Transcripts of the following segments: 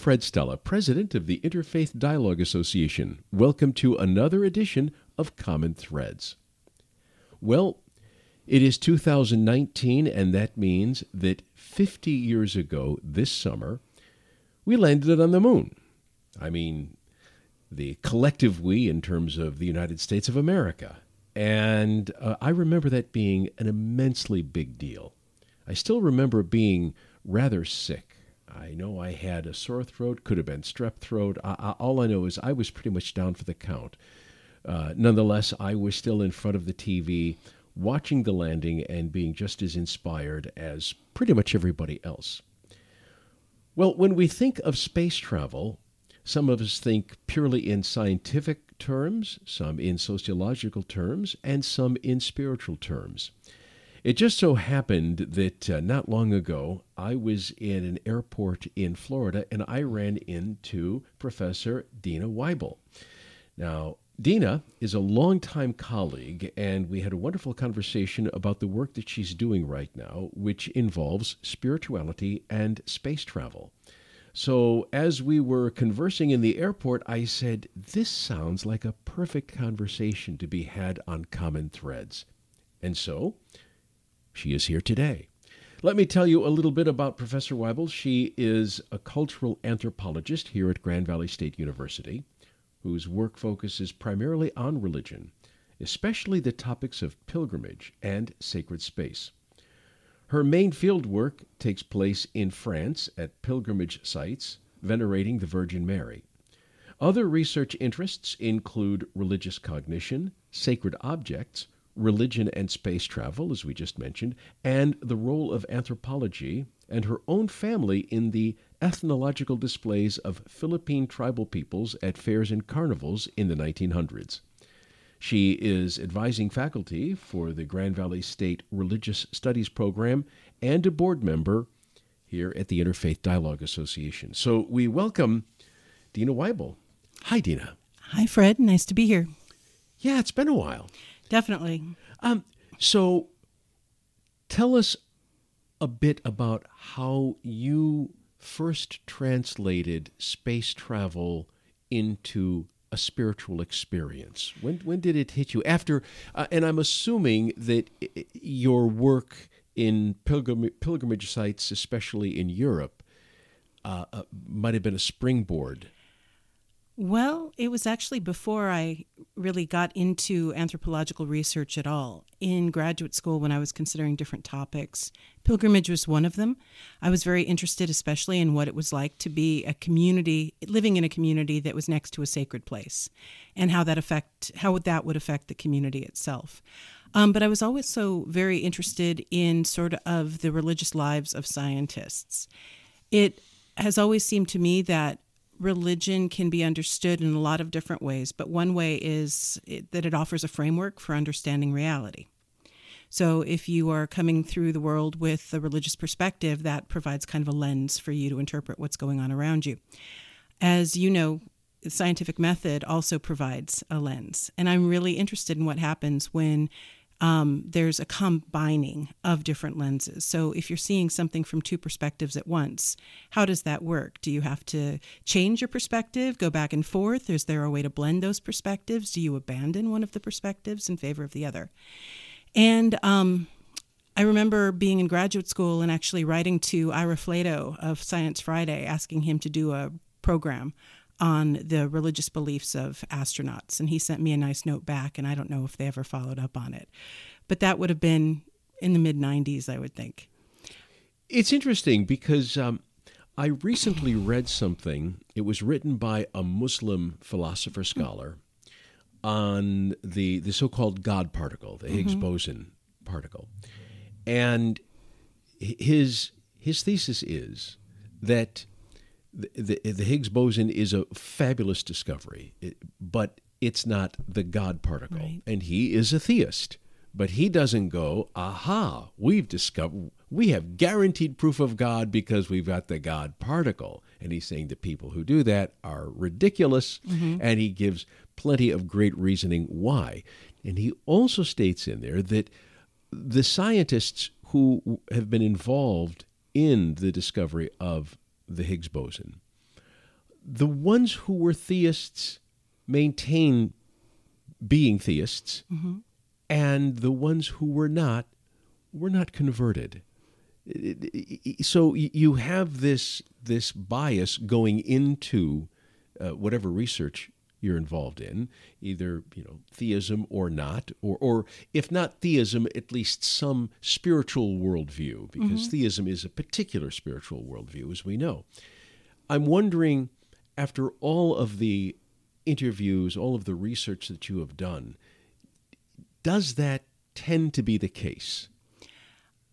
Fred Stella, president of the Interfaith Dialogue Association. Welcome to another edition of Common Threads. Well, it is 2019, and that means that 50 years ago this summer, we landed on the moon. I mean, the collective we in terms of the United States of America. And uh, I remember that being an immensely big deal. I still remember being rather sick I know I had a sore throat, could have been strep throat. I, I, all I know is I was pretty much down for the count. Uh, nonetheless, I was still in front of the TV watching the landing and being just as inspired as pretty much everybody else. Well, when we think of space travel, some of us think purely in scientific terms, some in sociological terms, and some in spiritual terms. It just so happened that uh, not long ago, I was in an airport in Florida and I ran into Professor Deana Weibel. Now, Deana is a longtime colleague, and we had a wonderful conversation about the work that she's doing right now, which involves spirituality and space travel. So, as we were conversing in the airport, I said, This sounds like a perfect conversation to be had on Common Threads. And so, she is here today. Let me tell you a little bit about Professor Weibel. She is a cultural anthropologist here at Grand Valley State University, whose work focuses primarily on religion, especially the topics of pilgrimage and sacred space. Her main field work takes place in France at pilgrimage sites venerating the Virgin Mary. Other research interests include religious cognition, sacred objects, religion and space travel, as we just mentioned, and the role of anthropology and her own family in the ethnological displays of Philippine tribal peoples at fairs and carnivals in the 1900s. She is advising faculty for the Grand Valley State Religious Studies Program and a board member here at the Interfaith Dialogue Association. So we welcome Deana Weibel. Hi, Deana. Hi, Fred. Nice to be here. Yeah, it's been a while. Definitely. Um, so tell us a bit about how you first translated space travel into a spiritual experience. When when did it hit you? After, uh, and I'm assuming that your work in pilgrim, pilgrimage sites, especially in Europe, uh, uh, might have been a springboard well, it was actually before I really got into anthropological research at all. In graduate school, when I was considering different topics, pilgrimage was one of them. I was very interested, especially in what it was like to be a community, living in a community that was next to a sacred place, and how that affect how that would affect the community itself. Um, but I was also very interested in sort of the religious lives of scientists. It has always seemed to me that religion can be understood in a lot of different ways, but one way is it, that it offers a framework for understanding reality. So, if you are coming through the world with a religious perspective, that provides kind of a lens for you to interpret what's going on around you. As you know, the scientific method also provides a lens. And I'm really interested in what happens when um, there's a combining of different lenses. So if you're seeing something from two perspectives at once, how does that work? Do you have to change your perspective, go back and forth? Is there a way to blend those perspectives? Do you abandon one of the perspectives in favor of the other? And um, I remember being in graduate school and actually writing to Ira Flatow of Science Friday, asking him to do a program on the religious beliefs of astronauts. And he sent me a nice note back, and I don't know if they ever followed up on it. But that would have been in the mid 90s, I would think. It's interesting because um, I recently read something. It was written by a Muslim philosopher scholar on the, the so called God particle, the Higgs mm-hmm. boson particle. And his, his thesis is that the, the, the Higgs boson is a fabulous discovery, but it's not the God particle. Right. And he is a theist. But he doesn't go, aha, we've discovered, we have guaranteed proof of God because we've got the God particle. And he's saying the people who do that are ridiculous. Mm-hmm. And he gives plenty of great reasoning why. And he also states in there that the scientists who have been involved in the discovery of the Higgs boson, the ones who were theists maintain being theists, and the ones who were not were not converted. So you have this this bias going into uh, whatever research you're involved in, either you know theism or not, or or if not theism, at least some spiritual worldview, because mm-hmm. theism is a particular spiritual worldview, as we know. I'm wondering, after all of the interviews, all of the research that you have done, does that tend to be the case?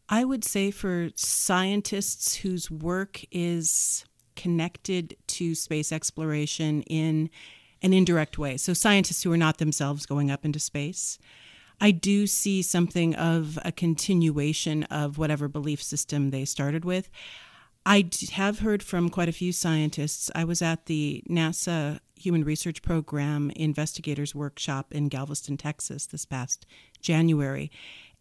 I would say for scientists whose work is connected to space exploration in an indirect way, so scientists who are not themselves going up into space, I do see something of a continuation of whatever belief system they started with. I have heard from quite a few scientists. I was at the NASA Human Research Program Investigators Workshop in Galveston, Texas this past January,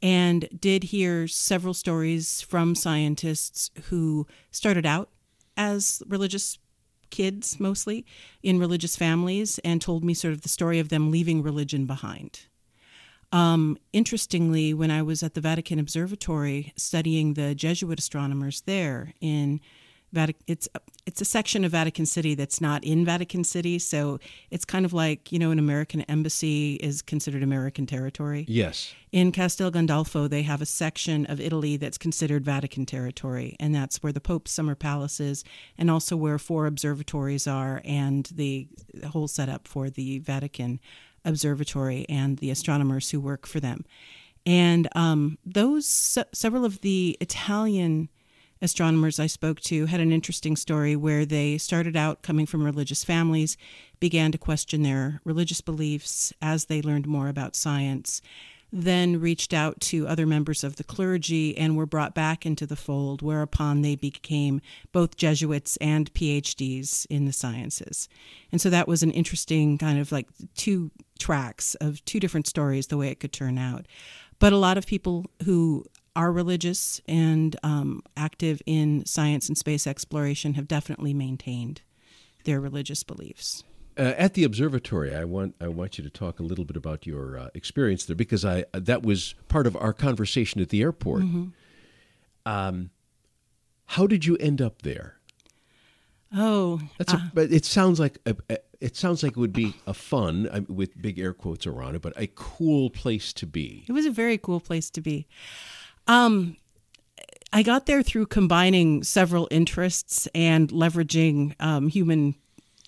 and did hear several stories from scientists who started out as religious kids mostly in religious families and told me sort of the story of them leaving religion behind. Um, interestingly, when I was at the Vatican Observatory studying the Jesuit astronomers there in Vatican, it's it's a section of Vatican City that's not in Vatican City, so it's kind of like you know an American embassy is considered American territory. Yes. In Castel Gandolfo, they have a section of Italy that's considered Vatican territory, and that's where the Pope's summer palace is, and also where four observatories are, and the whole setup for the Vatican Observatory and the astronomers who work for them. And um, those several of the Italian astronomers I spoke to had an interesting story where they started out coming from religious families, began to question their religious beliefs as they learned more about science, then reached out to other members of the clergy and were brought back into the fold, whereupon they became both Jesuits and PhDs in the sciences. And so that was an interesting kind of like two tracks of two different stories, the way it could turn out. But a lot of people who are religious and um, active in science and space exploration have definitely maintained their religious beliefs. Uh, at the observatory, I want I want you to talk a little bit about your uh, experience there because I that was part of our conversation at the airport. Um, how did you end up there? Oh, That's a, but it sounds like a, a- it sounds like it would be a fun I, with big air quotes around it, but a cool place to be. It was a very cool place to be. Um, I got there through combining several interests and leveraging um, human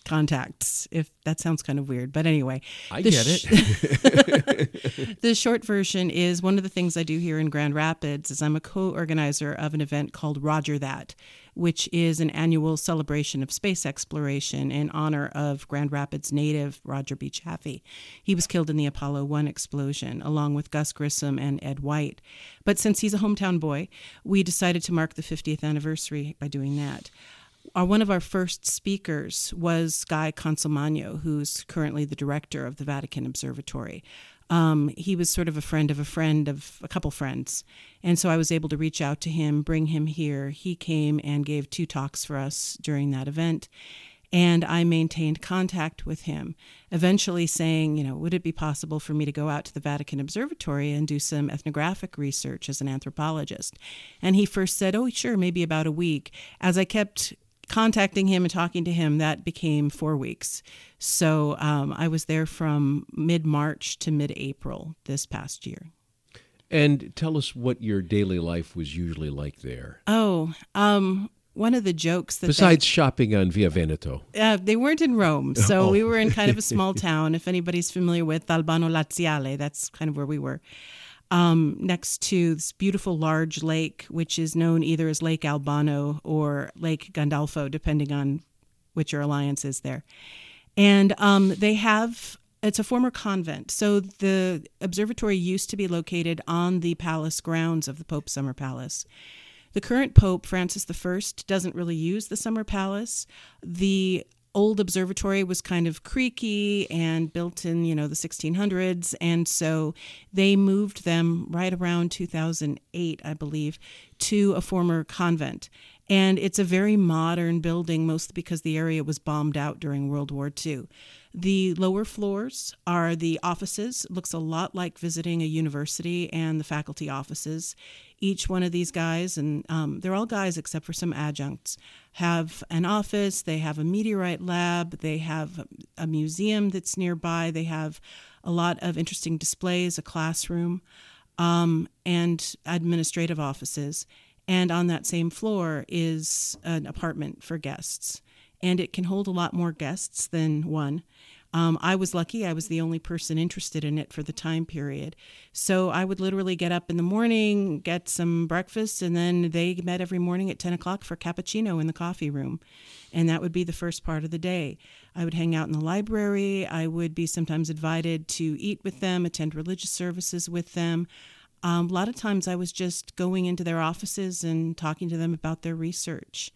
contacts. If that sounds kind of weird, but anyway, I get sh- it. the short version is one of the things I do here in Grand Rapids is I'm a co-organizer of an event called Roger That, which is an annual celebration of space exploration in honor of Grand Rapids native Roger B. Chaffee. He was killed in the Apollo 1 explosion along with Gus Grissom and Ed White. But since he's a hometown boy, we decided to mark the 50th anniversary by doing that. Our, one of our first speakers was Guy Consolmagno, who's currently the director of the Vatican Observatory. Um, he was sort of a friend of a friend of a couple friends. And so I was able to reach out to him, bring him here. He came and gave two talks for us during that event. And I maintained contact with him, eventually saying, you know, would it be possible for me to go out to the Vatican Observatory and do some ethnographic research as an anthropologist? And he first said, oh, sure, maybe about a week. As I kept contacting him and talking to him, that became four weeks. So um, I was there from mid March to mid April this past year. and tell us what your daily life was usually like there. Oh, um, one of the jokes that they- Besides shopping on Via Veneto. Uh, they weren't in Rome, so Oh. we were in kind of a small town. If anybody's familiar with Albano Laziale, that's kind of where we were. Um, next to this beautiful large lake, which is known either as Lake Albano or Lake Gandolfo, depending on which your alliance is there. And um, they have it's a former convent. So the observatory used to be located on the palace grounds of the Pope's Summer Palace. The current Pope, Francis I, doesn't really use the Summer Palace. The old observatory was kind of creaky and built in, you know, the 1600s. And so they moved them right around 2008, I believe, to a former convent. And it's a very modern building, mostly because the area was bombed out during World War II. The lower floors are the offices. Looks a lot like visiting a university and the faculty offices. Each one of these guys, and um, they're all guys except for some adjuncts, have an office. They have a meteorite lab. They have a museum that's nearby. They have a lot of interesting displays, a classroom, um, and administrative offices. And on that same floor is an apartment for guests. And it can hold a lot more guests than one. Um, I was lucky, I was the only person interested in it for the time period. So I would literally get up in the morning, get some breakfast, and then they met every morning at 10 o'clock for cappuccino in the coffee room. And that would be the first part of the day. I would hang out in the library. I would be sometimes invited to eat with them, attend religious services with them. Um, a lot of times I was just going into their offices and talking to them about their research.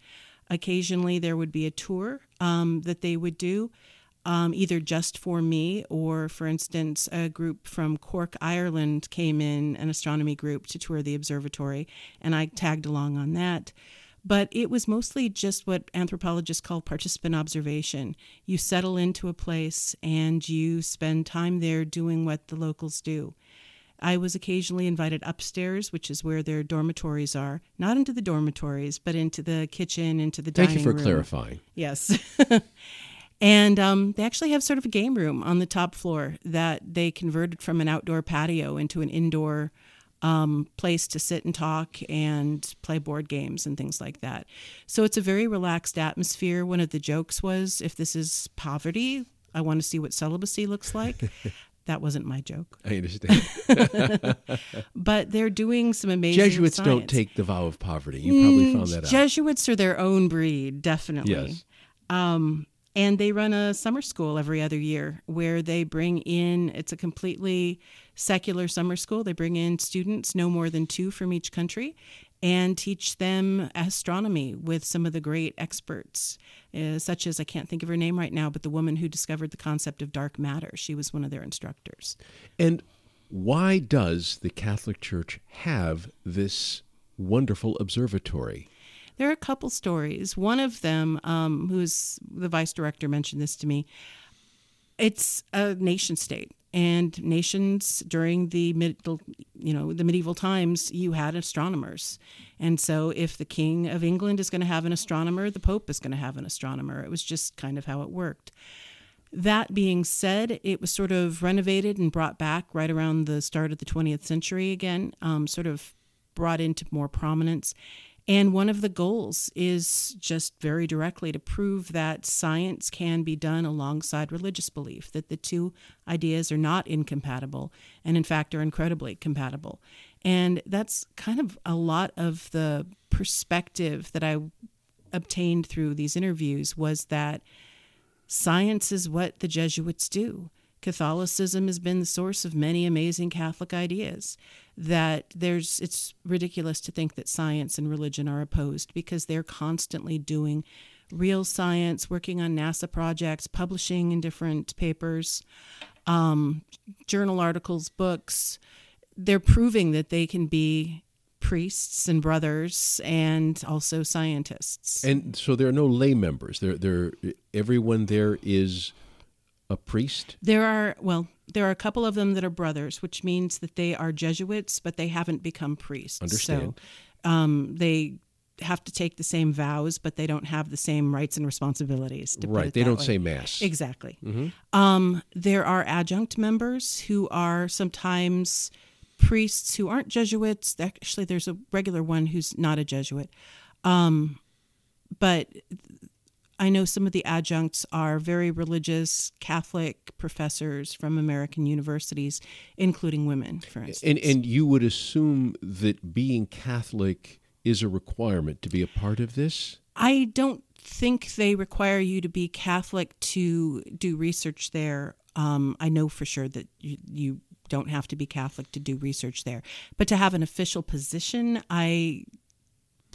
Occasionally there would be a tour um, that they would do, um, either just for me or, for instance, a group from Cork, Ireland came in, an astronomy group, to tour the observatory, and I tagged along on that. But it was mostly just what anthropologists call participant observation. You settle into a place and you spend time there doing what the locals do. I was occasionally invited upstairs, which is where their dormitories are. Not into the dormitories, but into the kitchen, into the Thank dining room. Thank you for room. clarifying. Yes. and um, they actually have sort of a game room on the top floor that they converted from an outdoor patio into an indoor um, place to sit and talk and play board games and things like that. So it's a very relaxed atmosphere. One of the jokes was if this is poverty, I want to see what celibacy looks like. That wasn't my joke. I understand. But they're doing some amazing Jesuits don't take the vow of poverty. You probably found that out. Jesuits are their own breed, definitely. Yes. Um, and they run a summer school every other year where they bring in, it's a completely secular summer school. They bring in students, no more than two from each country, and teach them astronomy with some of the great experts, uh, such as I can't think of her name right now, but the woman who discovered the concept of dark matter. She was one of their instructors. And why does the Catholic Church have this wonderful observatory? There are a couple stories. One of them, um, who's the vice director, mentioned this to me. It's a nation state, and nations during the middle, you know, the medieval times, you had astronomers, and so if the king of England is going to have an astronomer, the pope is going to have an astronomer. It was just kind of how it worked. That being said, it was sort of renovated and brought back right around the start of the 20th century again, um, sort of brought into more prominence. And one of the goals is just very directly to prove that science can be done alongside religious belief, that the two ideas are not incompatible and, in fact, are incredibly compatible. And that's kind of a lot of the perspective that I obtained through these interviews was that science is what the Jesuits do. Catholicism has been the source of many amazing Catholic ideas. That there's, it's ridiculous to think that science and religion are opposed because they're constantly doing real science, working on NASA projects, publishing in different papers, um, journal articles, books. They're proving that they can be priests and brothers and also scientists. And so there are no lay members. There, there, everyone there is a priest. There are, well, there are a couple of them that are brothers, which means that they are Jesuits, but they haven't become priests. Understand. So um, they have to take the same vows, but they don't have the same rights and responsibilities. To Right. They don't way. say mass. Exactly. Um, there are adjunct members who are sometimes priests who aren't Jesuits. Actually, there's a regular one who's not a Jesuit. Um, but I know some of the adjuncts are very religious Catholic professors from American universities, including women, for instance. And and you would assume that being Catholic is a requirement to be a part of this. I don't think they require you to be Catholic to do research there. Um, I know for sure that you, you don't have to be Catholic to do research there, but to have an official position, I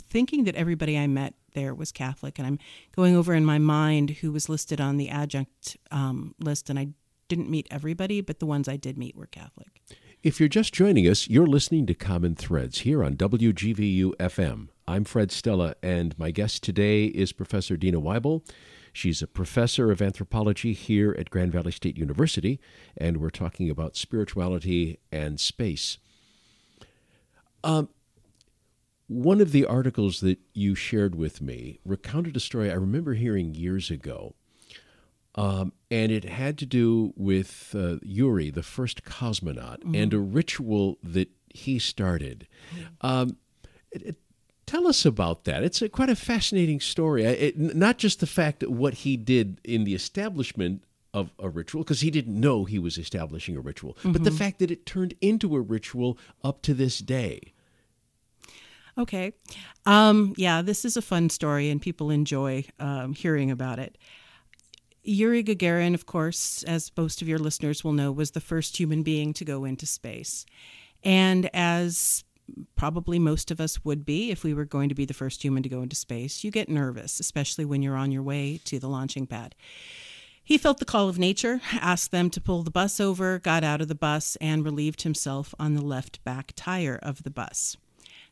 thinking that everybody I met there was Catholic, and I'm going over in my mind who was listed on the adjunct um, list, and I didn't meet everybody, but the ones I did meet were Catholic. If you're just joining us, you're listening to Common Threads here on WGVU FM. I'm Fred Stella, and my guest today is Professor Deana Weibel. She's a professor of anthropology here at Grand Valley State University, and we're talking about spirituality and space. Um, one of the articles that you shared with me recounted a story I remember hearing years ago. Um, and it had to do with uh, Yuri, the first cosmonaut, mm-hmm. and a ritual that he started. Um, it, it, tell us about that. It's a, quite a fascinating story. It, not just the fact that what he did in the establishment of a ritual, because he didn't know he was establishing a ritual, mm-hmm. but the mm-hmm. fact that it turned into a ritual up to this day. Okay. Um, yeah, this is a fun story, and people enjoy um, hearing about it. Yuri Gagarin, of course, as most of your listeners will know, was the first human being to go into space. And as probably most of us would be if we were going to be the first human to go into space, you get nervous, especially when you're on your way to the launching pad. He felt the call of nature, asked them to pull the bus over, got out of the bus, and relieved himself on the left back tire of the bus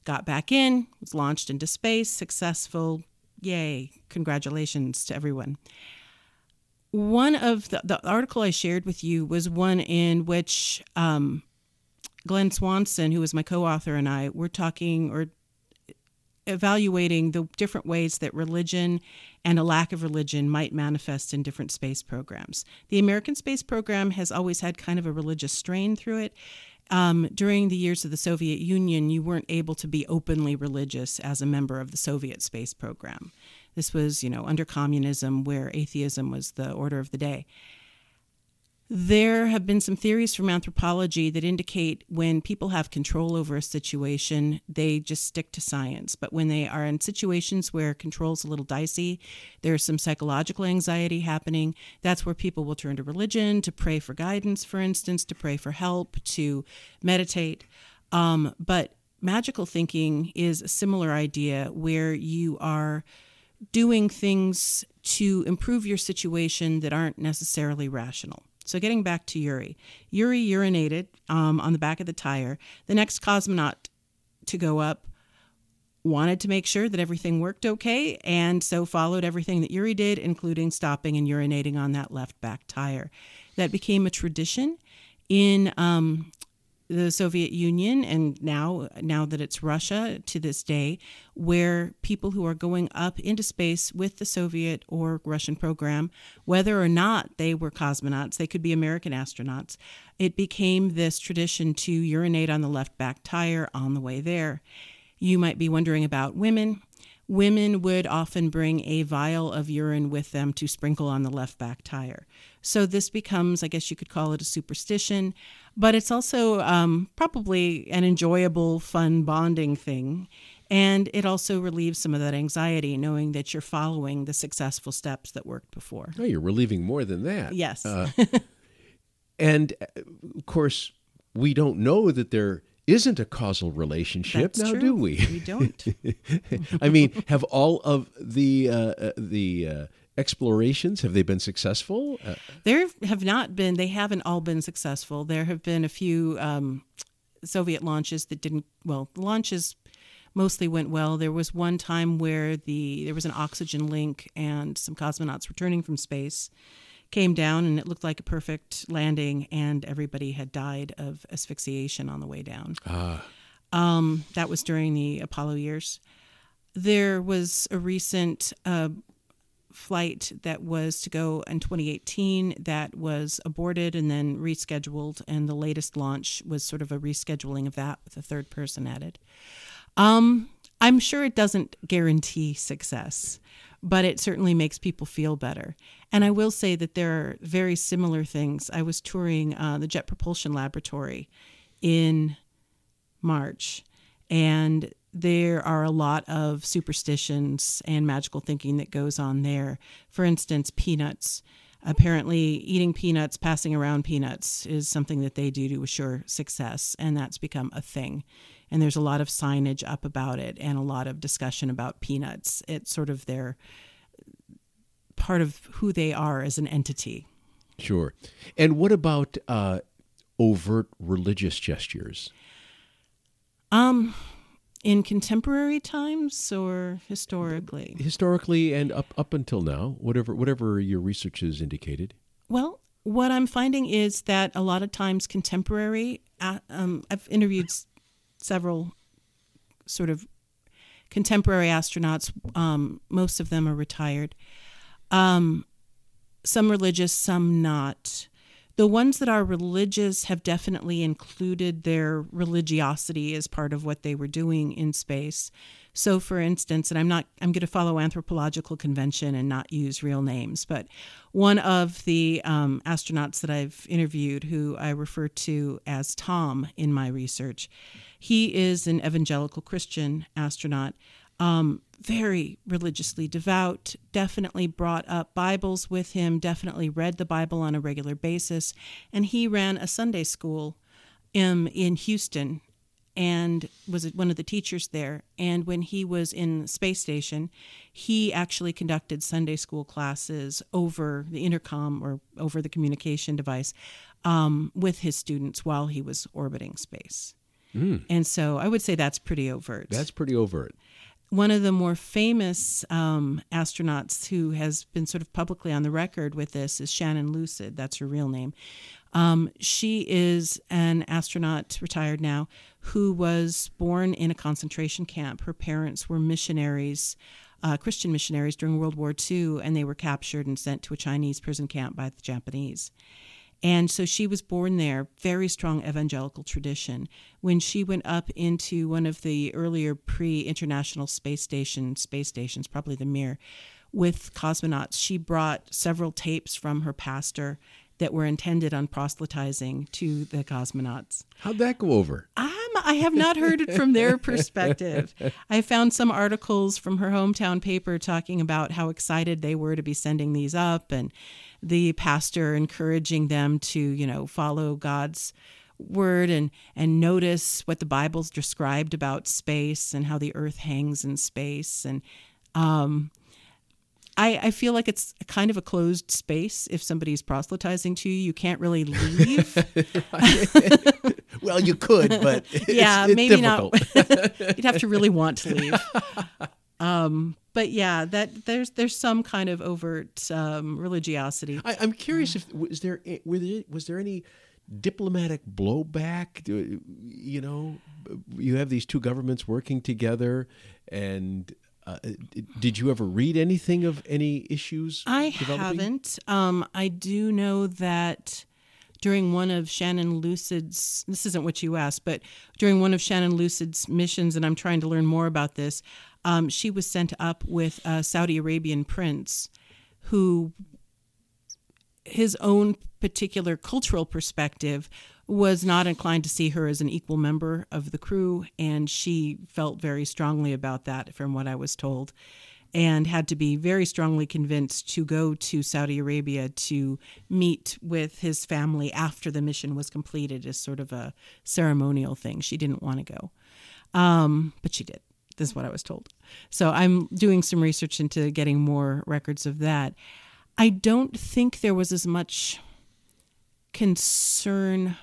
got back in, was launched into space, successful. Yay. Congratulations to everyone. One of the, the article I shared with you was one in which um, Glenn Swanson, who was my co author, and I were talking or evaluating the different ways that religion and a lack of religion might manifest in different space programs. The American space program has always had kind of a religious strain through it. Um, during the years of the Soviet Union, you weren't able to be openly religious as a member of the Soviet space program. This was, you know, under communism where atheism was the order of the day. There have been some theories from anthropology that indicate when people have control over a situation, they just stick to science. But when they are in situations where control's a little dicey, there's some psychological anxiety happening, that's where people will turn to religion, to pray for guidance, for instance, to pray for help, to meditate. Um, but magical thinking is a similar idea where you are doing things to improve your situation that aren't necessarily rational. So, getting back to Yuri, Yuri urinated um, on the back of the tire. The next cosmonaut to go up wanted to make sure that everything worked okay, and so followed everything that Yuri did, including stopping and urinating on that left back tire. That became a tradition in um, the Soviet Union and now now that it's Russia to this day where people who are going up into space with the Soviet or Russian program whether or not they were cosmonauts they could be American astronauts it became this tradition to urinate on the left back tire on the way there. You might be wondering about women women would often bring a vial of urine with them to sprinkle on the left back tire. So this becomes, I guess you could call it a superstition, but it's also um, probably an enjoyable, fun bonding thing. And it also relieves some of that anxiety, knowing that you're following the successful steps that worked before. Oh, you're relieving more than that. Yes. Uh, and uh, of course, we don't know that there isn't a causal relationship That's now, true. do we? We don't. I mean, have all of the uh, uh, the uh, explorations have they been successful? Uh, there have not been. They haven't all been successful. There have been a few um, Soviet launches that didn't. Well, the launches mostly went well. There was one time where the there was an oxygen link and some cosmonauts returning from space came down and it looked like a perfect landing, and everybody had died of asphyxiation on the way down. Ah. Um, that was during the Apollo years. There was a recent uh, flight that was to go in 2018 that was aborted and then rescheduled, and the latest launch was sort of a rescheduling of that with a third person added. Um, I'm sure it doesn't guarantee success but it certainly makes people feel better. And I will say that there are very similar things. I was touring uh, the Jet Propulsion Laboratory in March, and there are a lot of superstitions and magical thinking that goes on there. For instance, peanuts. Apparently, eating peanuts, passing around peanuts, is something that they do to assure success, and that's become a thing. And there's a lot of signage up about it and a lot of discussion about peanuts. It's sort of their part of who they are as an entity. Sure. And what about uh, overt religious gestures? Um, in contemporary times or historically? Historically and up up until now, whatever whatever your research has indicated. Well, what I'm finding is that a lot of times contemporary. Uh, um, I've interviewed several sort of contemporary astronauts. Um, most of them are retired. Um, some religious, some not. The ones that are religious have definitely included their religiosity as part of what they were doing in space. So, for instance, and I'm not, I'm going to follow anthropological convention and not use real names, but one of the um, astronauts that I've interviewed, who I refer to as Tom in my research, he is an evangelical Christian astronaut um, very religiously devout, definitely brought up Bibles with him, definitely read the Bible on a regular basis. And he ran a Sunday school um, in Houston and was one of the teachers there. And when he was in space station, he actually conducted Sunday school classes over the intercom or over the communication device um, with his students while he was orbiting space. And so I would say that's pretty overt That's pretty overt. one of the more famous um, astronauts who has been sort of publicly on the record with this is Shannon Lucid. That's her real name. Um, she is an astronaut, retired now, who was born in a concentration camp. Her parents were missionaries, uh, Christian missionaries during World War II, and they were captured and sent to a Chinese prison camp by the Japanese. And so she was born there, very strong evangelical tradition. When she went up into one of the earlier pre international space station space stations, probably the Mir, with cosmonauts, she brought several tapes from her pastor that were intended on proselytizing to the cosmonauts. How'd that go over? Um, I have not heard it from their perspective. I found some articles from her hometown paper talking about how excited they were to be sending these up and the pastor encouraging them to, you know, follow God's word and and notice what the Bible's described about space and how the earth hangs in space and um I, I feel like it's kind of a closed space. If somebody's proselytizing to you, you can't really leave. Well, you could, but it's, yeah, it's maybe difficult. not. You'd have to really want to leave. Um, but yeah, that there's there's some kind of overt um, religiosity. I, I'm curious if was there were there was there any diplomatic blowback? You know, you have these two governments working together, and uh, did you ever read anything of any issues? I haven't. Um, I do know that during one of Shannon Lucid's, this isn't what you asked, but during one of Shannon Lucid's missions, and I'm trying to learn more about this, um, she was sent up with a Saudi Arabian prince who his own particular cultural perspective was not inclined to see her as an equal member of the crew and she felt very strongly about that from what I was told and had to be very strongly convinced to go to Saudi Arabia to meet with his family after the mission was completed as sort of a ceremonial thing. She didn't want to go. Um, but she did. This is what I was told. So I'm doing some research into getting more records of that. I don't think there was as much concern.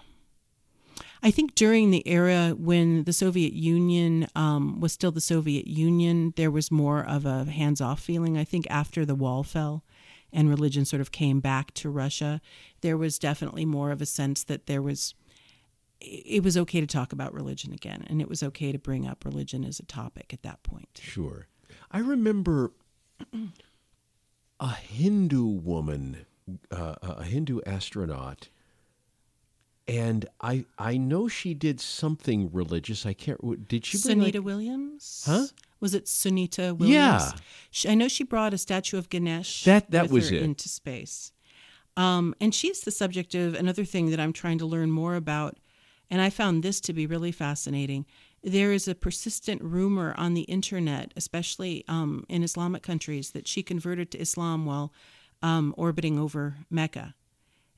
I think during the era when the Soviet Union um, was still the Soviet Union, there was more of a hands off feeling. I think after the wall fell and religion sort of came back to Russia, there was definitely more of a sense that there was. It was okay to talk about religion again, and it was okay to bring up religion as a topic at that point. Sure. I remember a Hindu woman, uh, a Hindu astronaut, and I I know she did something religious. I can't. Did she? Bring Sunita like, Williams? Huh? Was it Sunita Williams? Yeah. She, I know she brought a statue of Ganesh That- that was it. into space. Um, and she's the subject of another thing that I'm trying to learn more about. And I found this to be really fascinating. there is a persistent rumor on the internet, especially um, in Islamic countries, that she converted to Islam while um, orbiting over Mecca.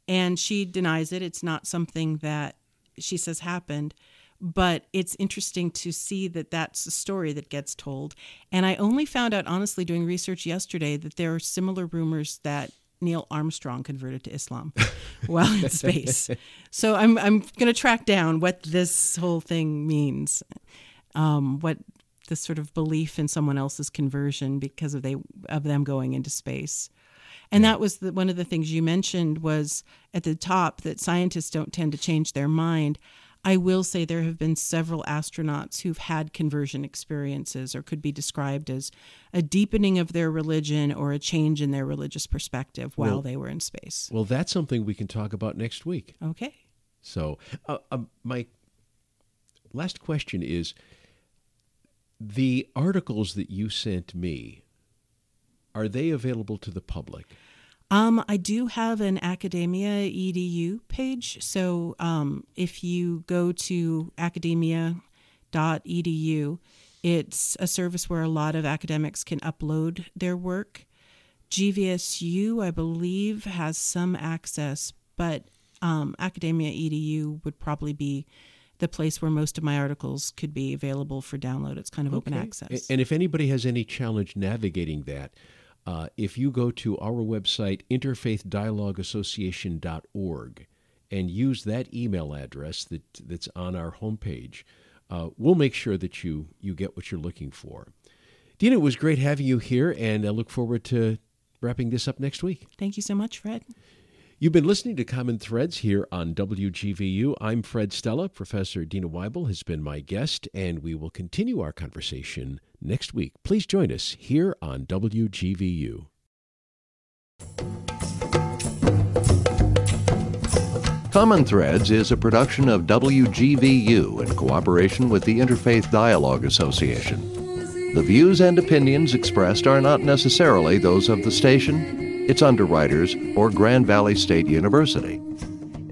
And she denies it. It's not something that she says happened. But it's interesting to see that that's a story that gets told. And I only found out, honestly, doing research yesterday, that there are similar rumors that Neil Armstrong converted to Islam while in space. So I'm I'm going to track down what this whole thing means, um, what this sort of belief in someone else's conversion because of they of them going into space. And that was the, one of the things you mentioned was at the top that scientists don't tend to change their mind. I will say there have been several astronauts who've had conversion experiences or could be described as a deepening of their religion or a change in their religious perspective while Well- they were in space. Well, that's something we can talk about next week. Okay. So, uh, um, my last question is the articles that you sent me, are they available to the public? Um, I do have an academia edu page. So um, if you go to academia.edu, it's a service where a lot of academics can upload their work. GVSU, I believe, has some access, but um, academia edu would probably be the place where most of my articles could be available for download. It's kind of open access. And if anybody has any challenge navigating that, uh, if you go to our website, interfaithdialogueassociation.org, and use that email address that, that's on our homepage, uh, we'll make sure that you, you get what you're looking for. Deana, it was great having you here, and I look forward to wrapping this up next week. Thank you so much, Fred. You've been listening to Common Threads here on WGVU. I'm Fred Stella. Professor Deana Weibel has been my guest, and we will continue our conversation next week. Please join us here on WGVU. Common Threads is a production of WGVU in cooperation with the Interfaith Dialogue Association. The views and opinions expressed are not necessarily those of the station, its underwriters, or Grand Valley State University.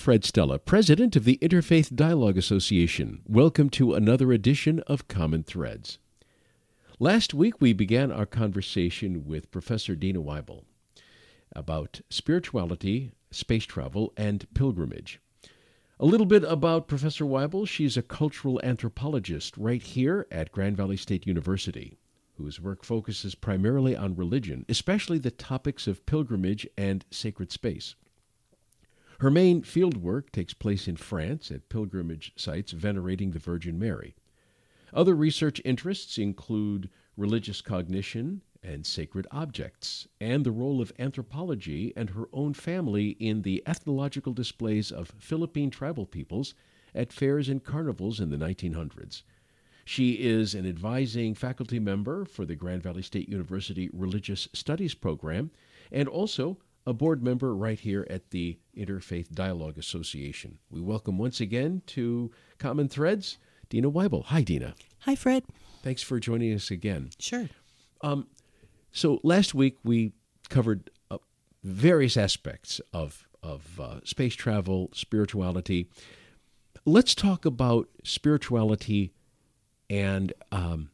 Fred Stella, President of the Interfaith Dialogue Association. Welcome to another edition of Common Threads. Last week, we began our conversation with Professor Deana Weibel about spirituality, space travel, and pilgrimage. A little bit about Professor Weibel. She's a cultural anthropologist right here at Grand Valley State University, whose work focuses primarily on religion, especially the topics of pilgrimage and sacred space. Her main field work takes place in France at pilgrimage sites venerating the Virgin Mary. Other research interests include religious cognition and sacred objects, and the role of anthropology and her own family in the ethnological displays of Philippine tribal peoples at fairs and carnivals in the 1900s. She is an advising faculty member for the Grand Valley State University Religious Studies program and also a board member right here at the Interfaith Dialogue Association. We welcome once again to Common Threads Deana Weibel. Hi, Deana. Hi, Fred. Thanks for joining us again. Sure. So last week we covered uh, various aspects of of uh, space travel, spirituality. let's talk about spirituality and um,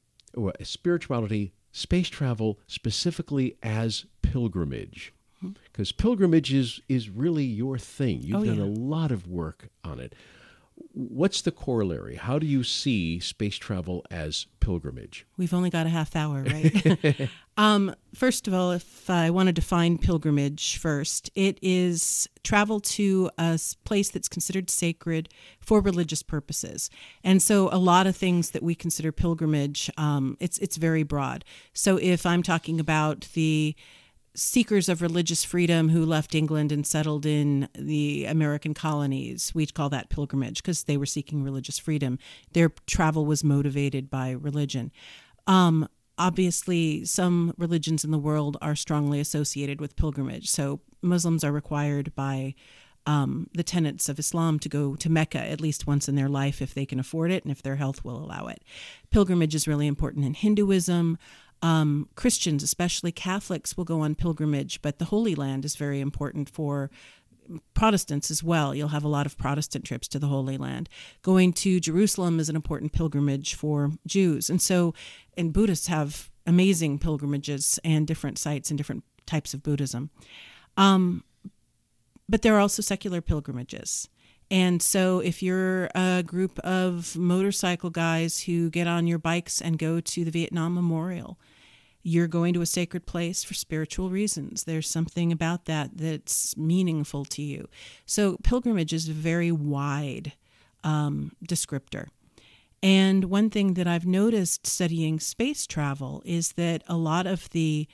spirituality, space travel specifically as pilgrimage. Because mm-hmm. pilgrimage is, is really your thing. You've oh, done yeah. a lot of work on it. What's the corollary? How do you see space travel as pilgrimage? We've only got a half hour, right? um, first of all, if I want to define pilgrimage first, it is travel to a place that's considered sacred for religious purposes. And so, a lot of things that we consider pilgrimage, um, it's it's very broad. So, if I'm talking about the seekers of religious freedom who left England and settled in the American colonies. We call that pilgrimage because they were seeking religious freedom. Their travel was motivated by religion. Um, obviously, some religions in the world are strongly associated with pilgrimage. So Muslims are required by um, the tenets of Islam to go to Mecca at least once in their life if they can afford it and if their health will allow it. Pilgrimage is really important in Hinduism. Um, Christians, especially Catholics, will go on pilgrimage, but the Holy Land is very important for Protestants as well. You'll have a lot of Protestant trips to the Holy Land. Going to Jerusalem is an important pilgrimage for Jews. And so, and Buddhists have amazing pilgrimages and different sites and different types of Buddhism. Um, but there are also secular pilgrimages. And so, if you're a group of motorcycle guys who get on your bikes and go to the Vietnam Memorial, you're going to a sacred place for spiritual reasons. There's something about that that's meaningful to you. So, pilgrimage is a very wide um, descriptor. And one thing that I've noticed studying space travel is that a lot of the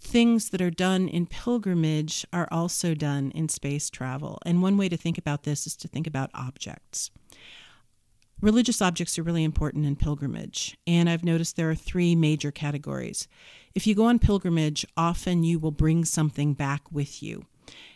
things that are done in pilgrimage are also done in space travel. And one way to think about this is to think about objects. Religious objects are really important in pilgrimage, and I've noticed there are three major categories. If you go on pilgrimage, often you will bring something back with you.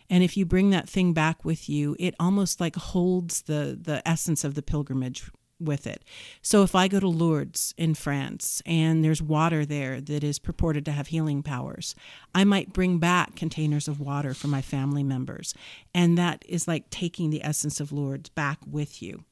And if you bring that thing back with you, it almost like holds the, the essence of the pilgrimage with it. So if I go to Lourdes in France and there's water there that is purported to have healing powers, I might bring back containers of water for my family members. And that is like taking the essence of Lourdes back with you.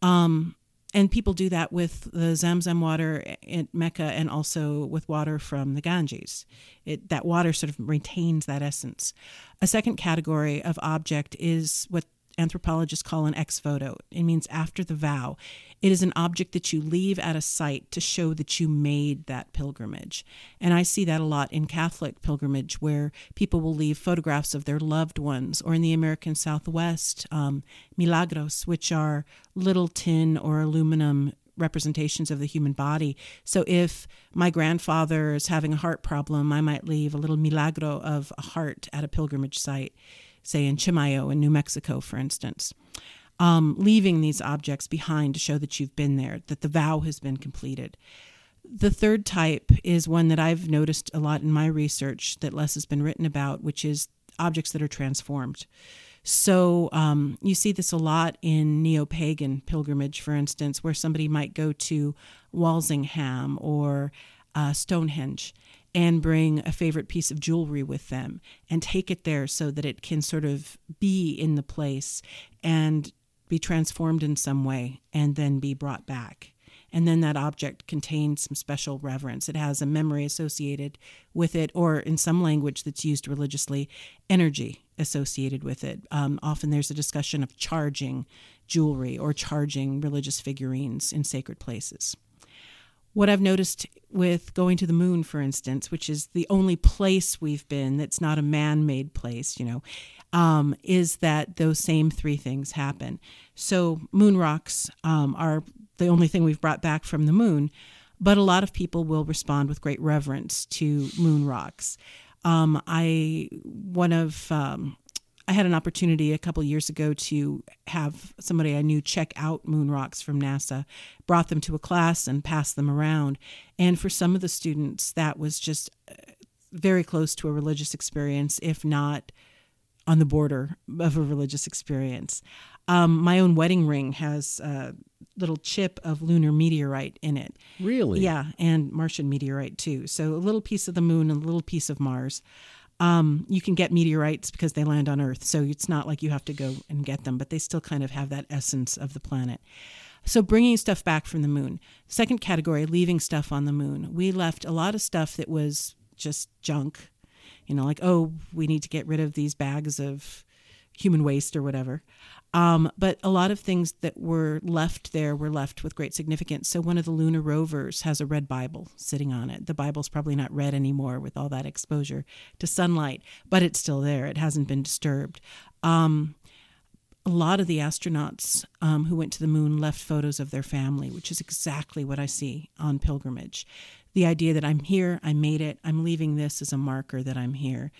Um, and people do that with the Zamzam water in Mecca and also with water from the Ganges. It, that water sort of retains that essence. A second category of object is what anthropologists call an ex voto. It means after the vow. It is an object that you leave at a site to show that you made that pilgrimage. And I see that a lot in Catholic pilgrimage, where people will leave photographs of their loved ones, or in the American Southwest, um, milagros, which are little tin or aluminum representations of the human body. So if my grandfather is having a heart problem, I might leave a little milagro of a heart at a pilgrimage site say in Chimayo in New Mexico, for instance. Um, leaving these objects behind to show that you've been there, that the vow has been completed. The third type is one that I've noticed a lot in my research that less has been written about, which is objects that are transformed. So um, you see this a lot in neo pagan pilgrimage, for instance, where somebody might go to Walsingham or uh, Stonehenge and bring a favorite piece of jewelry with them and take it there so that it can sort of be in the place and be transformed in some way and then be brought back. And then that object contains some special reverence. It has a memory associated with it, or in some language that's used religiously, energy associated with it. Um, often there's a discussion of charging jewelry or charging religious figurines in sacred places what I've noticed with going to the moon, for instance, which is the only place we've been that's not a man made place, you know, um, is that those same three things happen. So, moon rocks um, are the only thing we've brought back from the moon, but a lot of people will respond with great reverence to moon rocks. Um, I, one of, um, I had an opportunity a couple years ago to have somebody I knew check out moon rocks from NASA, brought them to a class and passed them around. And for some of the students, that was just uh, very close to a religious experience, if not on the border of a religious experience. Um, my own wedding ring has a little chip of lunar meteorite in it. Really? Yeah, and Martian meteorite too. So a little piece of the moon and a little piece of Mars. Um, you can get meteorites because they land on Earth, so it's not like you have to go and get them, but they still kind of have that essence of the planet. So bringing stuff back from the moon. Second category, leaving stuff on the moon. We left a lot of stuff that was just junk. You know, like oh, we need to get rid of these bags of human waste or whatever. Um, but a lot of things that were left there were left with great significance. So one of the lunar rovers has a red Bible sitting on it. The Bible's probably not red anymore with all that exposure to sunlight, but it's still there. It hasn't been disturbed. Um, a lot of the astronauts um, who went to the moon left photos of their family, which is exactly what I see on pilgrimage. The idea that I'm here, I made it, I'm leaving this as a marker that I'm here.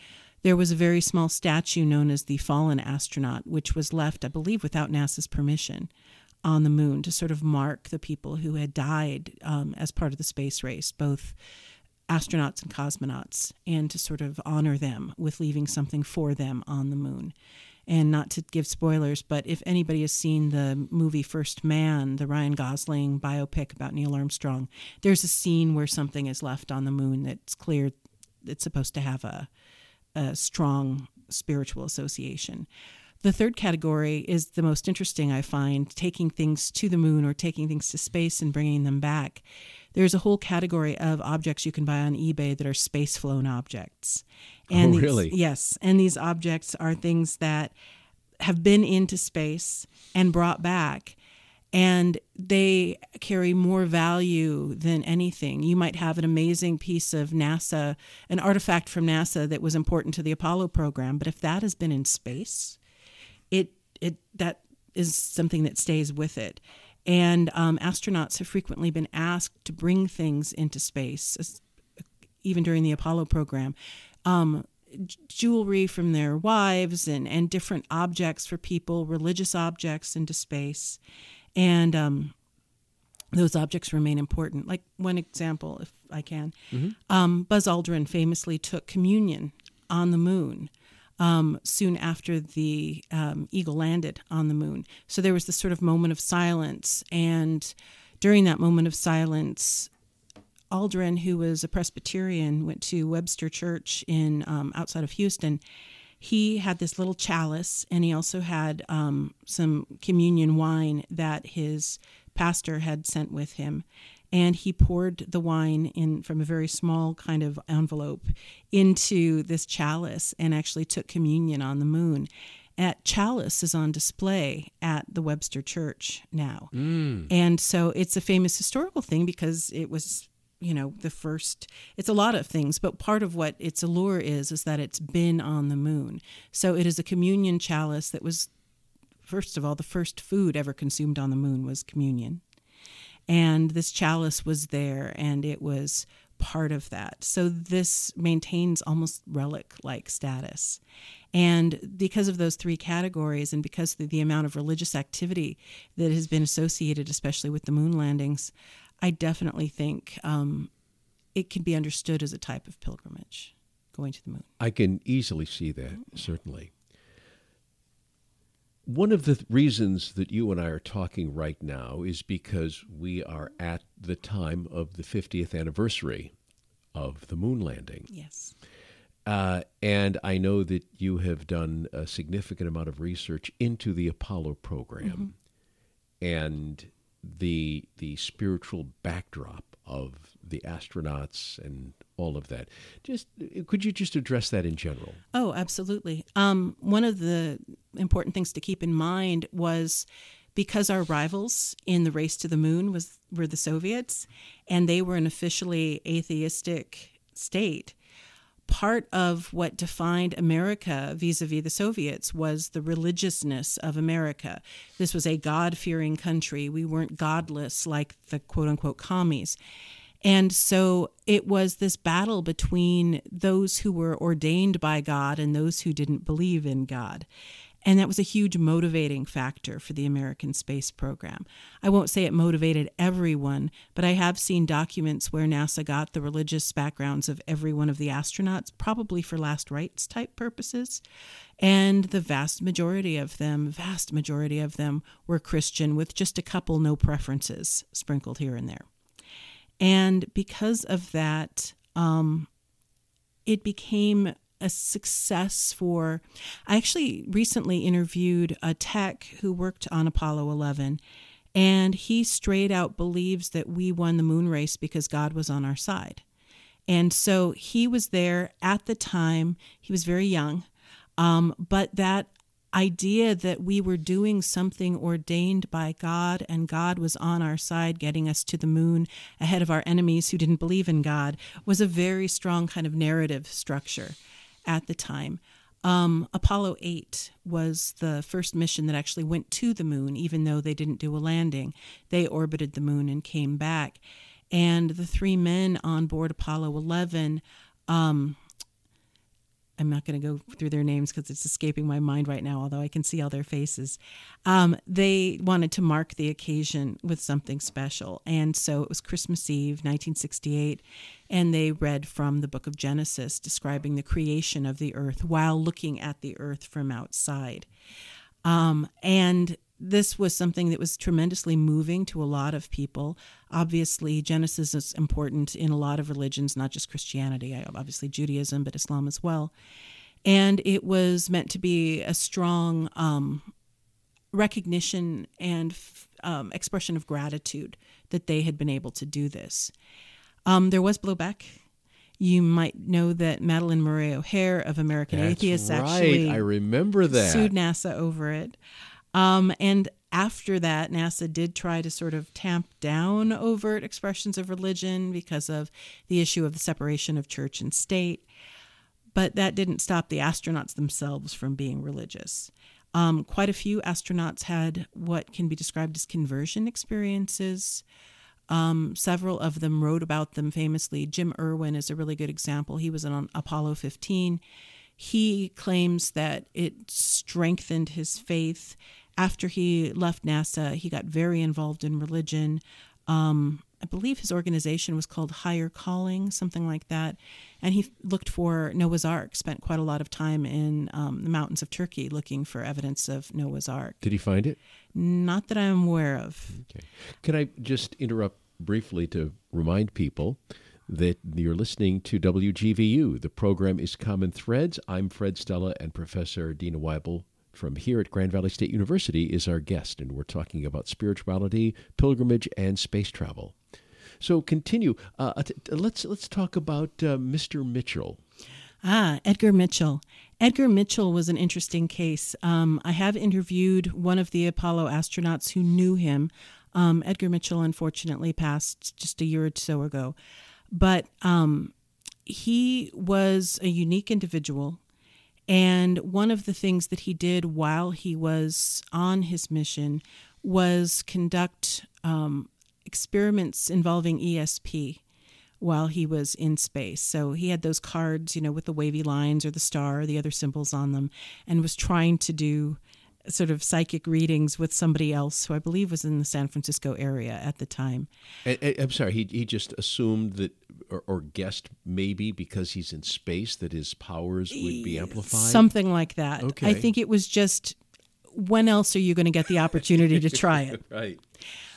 There was a very small statue known as the Fallen Astronaut, which was left, I believe, without NASA's permission on the moon to sort of mark the people who had died um, as part of the space race, both astronauts and cosmonauts, and to sort of honor them with leaving something for them on the moon. And not to give spoilers, but if anybody has seen the movie First Man, the Ryan Gosling biopic about Neil Armstrong, there's a scene where something is left on the moon that's clear it's supposed to have a a strong spiritual association. The third category is the most interesting, I find, taking things to the moon or taking things to space and bringing them back. There's a whole category of objects you can buy on eBay that are space flown objects. Oh, and oh, these, really? Yes. And these objects are things that have been into space and brought back and they carry more value than anything. You might have an amazing piece of NASA, an artifact from NASA that was important to the Apollo program, but if that has been in space, it it that is something that stays with it. And um, astronauts have frequently been asked to bring things into space, even during the Apollo program. Um, jewelry from their wives and, and different objects for people, religious objects into space and um, those objects remain important. Like one example, if I can, mm-hmm. um, Buzz Aldrin famously took communion on the moon. Um, soon after the um, Eagle landed on the moon. So there was this sort of moment of silence. And during that moment of silence, Aldrin, who was a Presbyterian, went to Webster Church in um, outside of Houston, he had this little chalice and he also had um, some communion wine that his pastor had sent with him and he poured the wine in from a very small kind of envelope into this chalice and actually took communion on the moon at chalice is on display at the Webster Church now. Mm. And so it's a famous historical thing because it was you know the first it's a lot of things but part of what its allure is is that it's been on the moon. So it is a communion chalice that was first of all the first food ever consumed on the moon was communion. And this chalice was there and it was part of that. So this maintains almost relic like status. And because of those three categories and because of the amount of religious activity that has been associated especially with the moon landings I definitely think um, it can be understood as a type of pilgrimage, going to the moon. I can easily see that, certainly. One of the reasons that you and I are talking right now is because we are at the time of the 50th anniversary of the moon landing. Yes. Uh, and I know that you have done a significant amount of research into the Apollo program. Mm-hmm. And the the spiritual backdrop of the astronauts and all of that. Just could you just address that in general? Oh, absolutely. Um, one of the important things to keep in mind was because our rivals in the race to the moon was were the Soviets, and they were an officially atheistic state part of what defined America vis a vis the Soviets was the religiousness of America. This was a God fearing country. We weren't godless like the quote unquote commies. And so it was this battle between those who were ordained by God and those who didn't believe in God. And that was a huge motivating factor for the American space program. I won't say it motivated everyone, but I have seen documents where NASA got the religious backgrounds of every one of the astronauts, probably for last rites type purposes. And the vast majority of them, vast majority of them, were Christian with just a couple no preferences sprinkled here and there. And because of that, um, it became a success for. I actually recently interviewed a tech who worked on Apollo 11, and he straight out believes that we won the moon race because God was on our side. And so he was there at the time. He was very young. Um, but that idea that we were doing something ordained by God and God was on our side, getting us to the moon ahead of our enemies who didn't believe in God, was a very strong kind of narrative structure at the time. Um, Apollo 8 was the first mission that actually went to the moon, even though they didn't do a landing. They orbited the moon and came back. And the three men on board Apollo 11 um, I'm not going to go through their names because it's escaping my mind right now, although I can see all their faces. Um, they wanted to mark the occasion with something special. And so it was Christmas Eve, 1968, and they read from the book of Genesis describing the creation of the earth while looking at the earth from outside. Um, and this was something that was tremendously moving to a lot of people. Obviously, Genesis is important in a lot of religions, not just Christianity, obviously Judaism, but Islam as well. And it was meant to be a strong um, recognition and um, expression of gratitude that they had been able to do this. Um, there was blowback. You might know that Madalyn Murray O'Hair of American That's Atheists right. actually I remember that. sued NASA over it. Um, and after that, NASA did try to sort of tamp down overt expressions of religion because of the issue of the separation of church and state. But that didn't stop the astronauts themselves from being religious. Um, quite a few astronauts had what can be described as conversion experiences. Um, several of them wrote about them famously. Jim Irwin is a really good example. He was on Apollo 15. He claims that it strengthened his faith after he left NASA, he got very involved in religion. Um, I believe his organization was called Higher Calling, something like that. And he looked for Noah's Ark, spent quite a lot of time in um, the mountains of Turkey looking for evidence of Noah's Ark. Did he find it? Not that I'm aware of. Okay. Can I just interrupt briefly to remind people that you're listening to WGVU? The program is Common Threads. I'm Fred Stella, and Professor Deana Weibel from here at Grand Valley State University is our guest, and we're talking about spirituality, pilgrimage, and space travel. So continue. Uh, let's let's talk about uh, Mr. Mitchell. Ah, Edgar Mitchell. Edgar Mitchell was an interesting case. Um, I have interviewed one of the Apollo astronauts who knew him. Um, Edgar Mitchell unfortunately passed just a year or so ago, but um, he was a unique individual and one of the things that he did while he was on his mission was conduct um, experiments involving ESP while he was in space. So he had those cards, you know, with the wavy lines or the star or the other symbols on them, and was trying to do sort of psychic readings with somebody else who I believe was in the San Francisco area at the time. I, am sorry, he, he just assumed that, or, or, guessed maybe because he's in space that his powers would be amplified? Something like that. Okay. I think it was just when else are you going to get the opportunity to try it? right.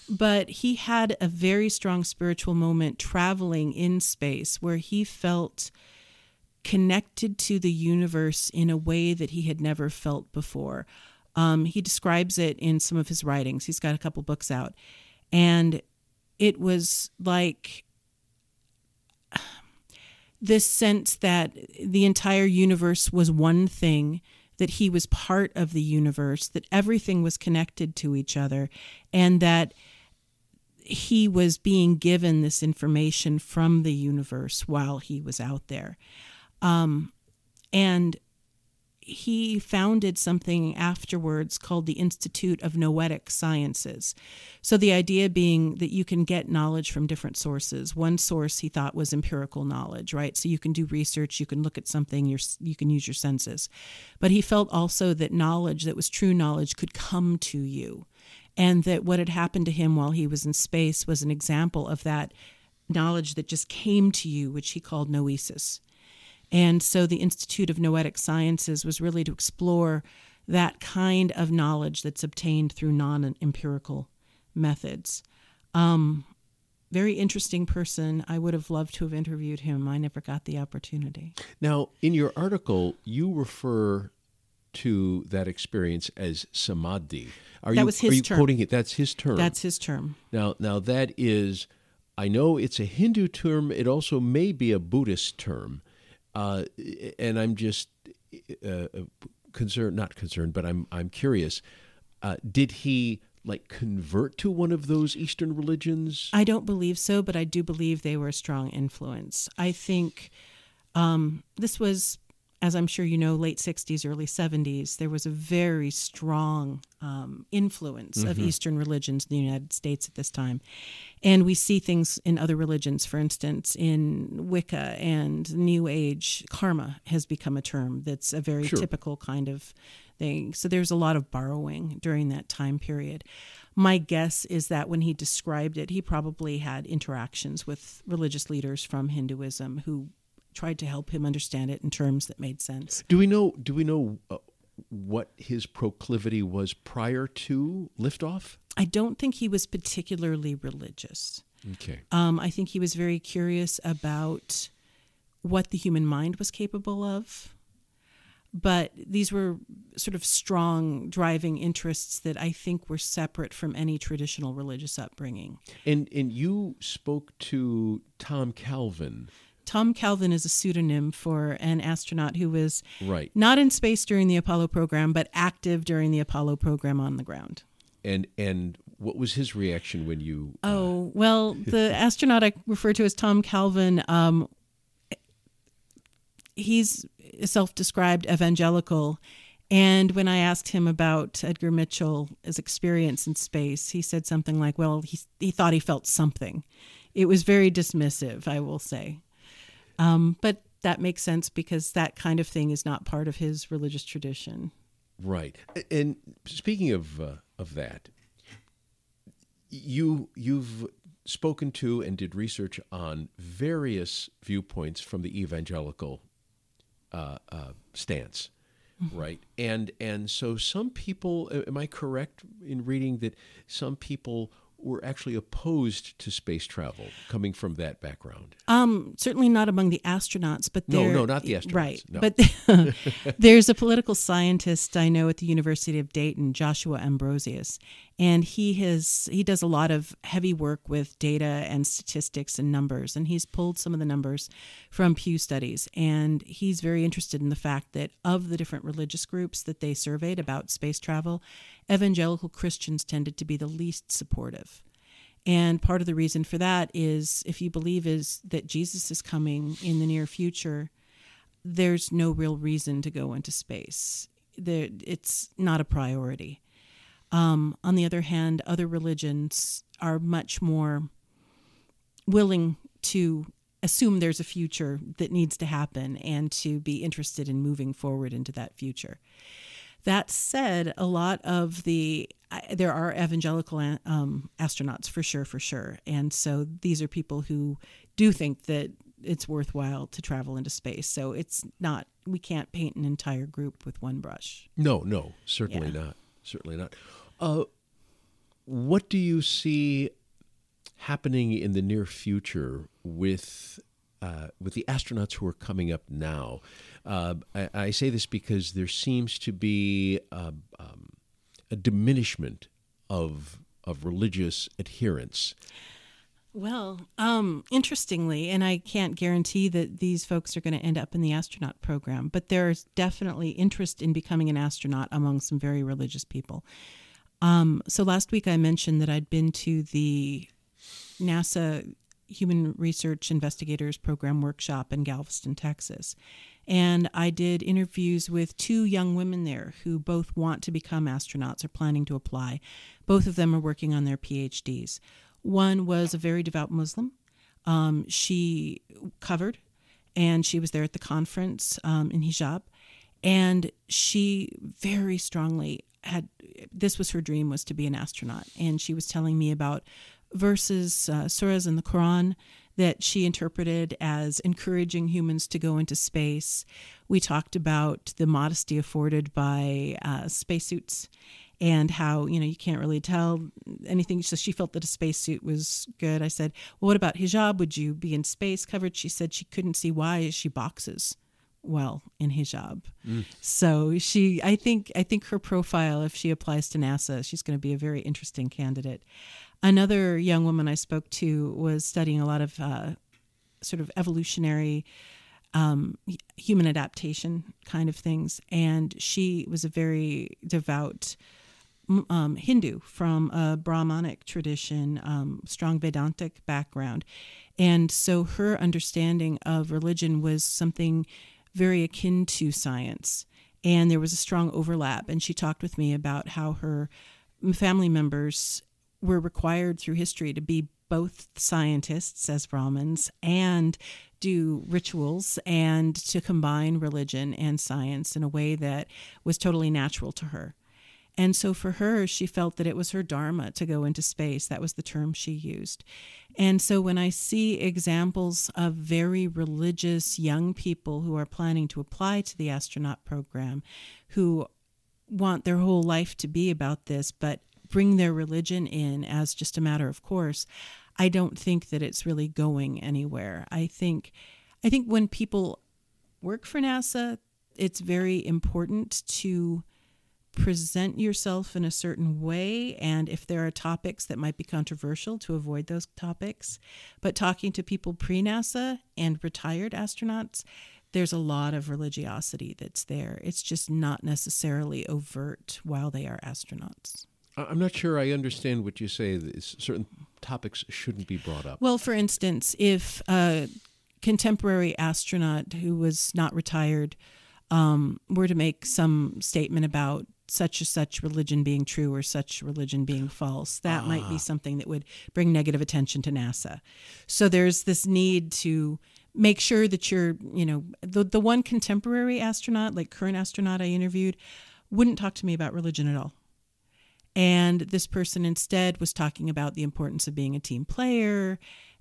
But he had a very strong spiritual moment traveling in space where he felt connected to the universe in a way that he had never felt before. Um, he describes it in some of his writings. He's got a couple books out. And it was like this sense that the entire universe was one thing, that he was part of the universe, that everything was connected to each other, and that he was being given this information from the universe while he was out there. Um, and he founded something afterwards called the Institute of Noetic Sciences. So, the idea being that you can get knowledge from different sources. One source he thought was empirical knowledge, right? So, you can do research, you can look at something, you can use your senses. But he felt also that knowledge that was true knowledge could come to you. And that what had happened to him while he was in space was an example of that knowledge that just came to you, which he called noesis. And so the Institute of Noetic Sciences was really to explore that kind of knowledge that's obtained through non empirical methods. Um, very interesting person. I would have loved to have interviewed him. I never got the opportunity. Now, in your article, you refer to that experience as samadhi. Are That you, was his are you term. quoting it? That's his term. That's his term. now. Now that is, I know it's a Hindu term. It also may be a Buddhist term, uh, and I'm just uh, concerned. Not concerned, but I'm I'm curious. Uh, did he like convert to one of those Eastern religions? I don't believe so, but I do believe they were a strong influence. I think um, this was, as I'm sure you know, late 60s, early 70s. There was a very strong um, influence of Eastern religions in the United States at this time. And we see things in other religions, for instance, in Wicca and New Age, karma has become a term that's a very Sure. typical kind of thing. So there's a lot of borrowing during that time period. My guess is that when he described it, he probably had interactions with religious leaders from Hinduism who tried to help him understand it in terms that made sense. Do we know? Do we know uh, what his proclivity was prior to liftoff? I don't think he was particularly religious. Okay. Um, I think he was very curious about what the human mind was capable of. But these were sort of strong driving interests that I think were separate from any traditional religious upbringing. And and you spoke to Tom Calvin, Tom Calvin is a pseudonym for an astronaut who was right? not in space during the Apollo program, but active during the Apollo program on the ground. And and what was his reaction when you? Oh, well, the astronaut I refer to as Tom Calvin, um, he's a self described evangelical. And when I asked him about Edgar Mitchell's experience in space, he said something like, well, he, he thought he felt something. It was very dismissive, I will say. Um, but that makes sense because that kind of thing is not part of his religious tradition. Right. And speaking of uh, of that, you you've spoken to and did research on various viewpoints from the evangelical uh, uh, stance, right? And and so some people, am I correct in reading that some people were actually opposed to space travel, coming from that background? Um, certainly not among the astronauts, but No, no, not the astronauts, Right, no. but there's a political scientist I know at the University of Dayton, Joshua Ambrosius, and he has he does a lot of heavy work with data and statistics and numbers, and he's pulled some of the numbers from Pew studies, and he's very interested in the fact that of the different religious groups that they surveyed about space travel, evangelical Christians tended to be the least supportive. And part of the reason for that is if you believe is that Jesus is coming in the near future, there's no real reason to go into space. There, it's not a priority. Um, on the other hand, other religions are much more willing to assume there's a future that needs to happen and to be interested in moving forward into that future. That said, a lot of the there are evangelical um, astronauts for sure, for sure, and so these are people who do think that it's worthwhile to travel into space. So it's not we can't paint an entire group with one brush. No, no, certainly Yeah. not. Certainly not. Uh, what do you see happening in the near future with uh, with the astronauts who are coming up now? Uh, I, I say this because there seems to be uh, um, a diminishment of of religious adherence. Well, um, interestingly, and I can't guarantee that these folks are going to end up in the astronaut program, but there's definitely interest in becoming an astronaut among some very religious people. Um, so last week I mentioned that I'd been to the NASA Human Research Investigators Program workshop in Galveston, Texas. And I did interviews with two young women there who both want to become astronauts or planning to apply. Both of them are working on their PhDs. One was a very devout Muslim. Um, she covered, and she was there at the conference um, in hijab, and she very strongly had this was her dream was to be an astronaut, and she was telling me about verses, uh, surahs in the Quran that she interpreted as encouraging humans to go into space. We talked about the modesty afforded by uh, spacesuits and how you know you can't really tell anything. So she felt that a spacesuit was good. I said well what about hijab? Would you be in space covered? She said she couldn't see why she boxes well in hijab mm. so she i think i think her profile if she applies to nasa she's going to be a very interesting candidate another young woman i spoke to was studying a lot of uh, sort of evolutionary um, human adaptation kind of things. And she was a very devout um, Hindu from a Brahmanic tradition, um, strong Vedantic background. And so her understanding of religion was something very akin to science. And there was a strong overlap. And she talked with me about how her family members were required through history to be both scientists as Brahmins and do rituals and to combine religion and science in a way that was totally natural to her. And so for her, she felt that it was her dharma to go into space. That was the term she used. And so when I see examples of very religious young people who are planning to apply to the astronaut program, who want their whole life to be about this, but bring their religion in as just a matter of course, I don't think that it's really going anywhere. I think I think when people work for NASA, it's very important to present yourself in a certain way and if there are topics that might be controversial to avoid those topics but talking to people pre-nasa and retired astronauts there's a lot of religiosity that's there it's just not necessarily overt while they are astronauts I'm not sure I understand what you say. That certain topics shouldn't be brought up. Well, for instance, if a contemporary astronaut who was not retired um, were to make some statement about such or such religion being true or such religion being false, that ah. might be ah. something that would bring negative attention to NASA. So there's this need to make sure that you're, you know, the the one contemporary astronaut, like current astronaut I interviewed, wouldn't talk to me about religion at all and this person instead was talking about the importance of being a team player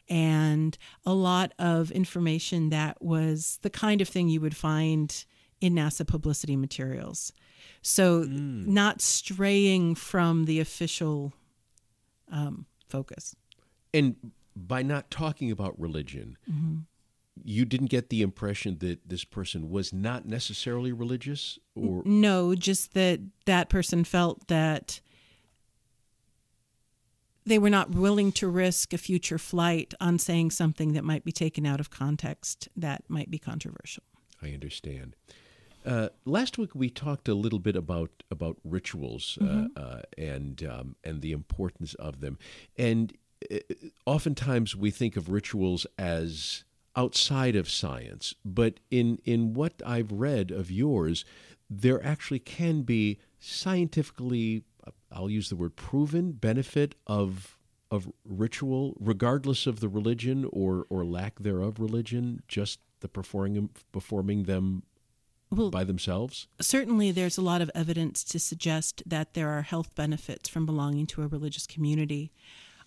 and a lot of information that was the kind of thing you would find in NASA publicity materials. So, mm. not straying from the official um, focus. And by not talking about religion, mm-hmm. you didn't get the impression that this person was not necessarily religious or no just that that person felt that they were not willing to risk a future flight on saying something that might be taken out of context that might be controversial. I understand. Uh, last week we talked a little bit about about rituals uh, mm-hmm. uh, and um, and the importance of them, and uh, oftentimes we think of rituals as outside of science. But in in what I've read of yours, there actually can be scientifically I'll use the word proven benefit of of ritual, regardless of the religion or or lack thereof religion, just the performing performing them well, by themselves? Certainly, there's a lot of evidence to suggest that there are health benefits from belonging to a religious community.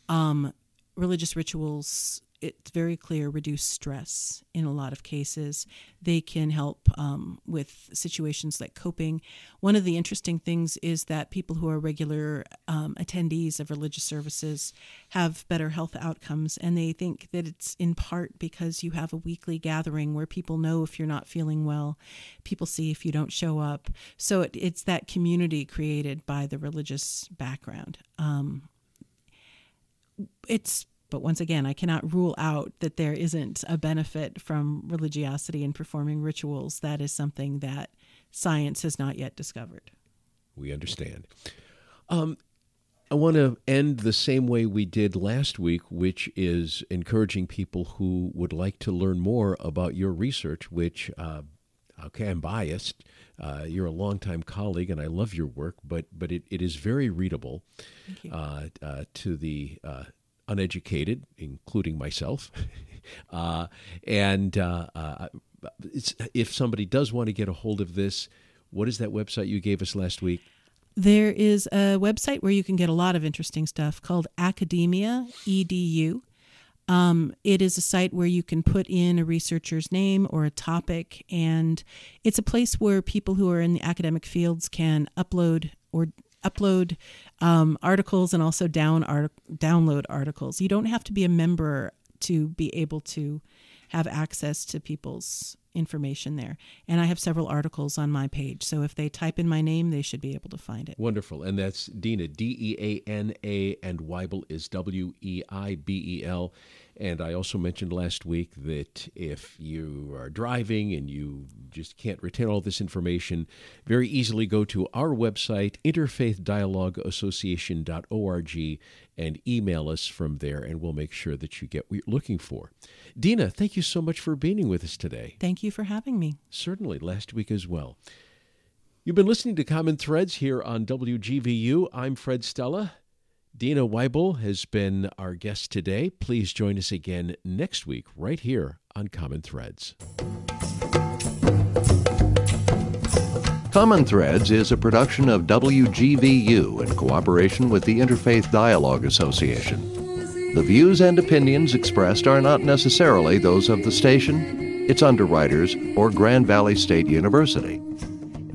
Um, religious rituals it's very clear reduce stress in a lot of cases. They can help um, with situations like coping. One of the interesting things is that people who are regular um, attendees of religious services have better health outcomes, and they think that it's in part because you have a weekly gathering where people know if you're not feeling well, people see if you don't show up. So it, it's that community created by the religious background. Um, it's but once again, I cannot rule out that there isn't a benefit from religiosity and performing rituals. That is something that science has not yet discovered. We understand. Um, I want to end the same way we did last week, which is encouraging people who would like to learn more about your research, which, uh, okay, I'm biased. Uh, you're a longtime colleague, and I love your work, but but it, it is very readable uh, uh, to the uh, uneducated, including myself. uh, and uh, uh, if somebody does want to get a hold of this, what is that website you gave us last week? There is a website where you can get a lot of interesting stuff called Academia Edu. Um, it is a site where you can put in a researcher's name or a topic, and it's a place where people who are in the academic fields can upload or upload um, articles and also down art- download articles. You don't have to be a member to be able to have access to people's information there. And I have several articles on my page. So if they type in my name, they should be able to find it. Wonderful. And that's Deana, D E A N A, and Weibel is W E I B E L. And I also mentioned last week that if you are driving and you just can't retain all this information, very easily go to our website, interfaithdialogueassociation.org, and email us from there, and we'll make sure that you get what you're looking for. Deana, thank you so much for being with us today. Thank you for having me. Certainly, last week as well. You've been listening to Common Threads here on WGVU. I'm Fred Stella. Deana Weibel has been our guest today. Please join us again next week, right here on Common Threads. Common Threads is a production of WGVU in cooperation with the Interfaith Dialogue Association. The views and opinions expressed are not necessarily those of the station, its underwriters, or Grand Valley State University.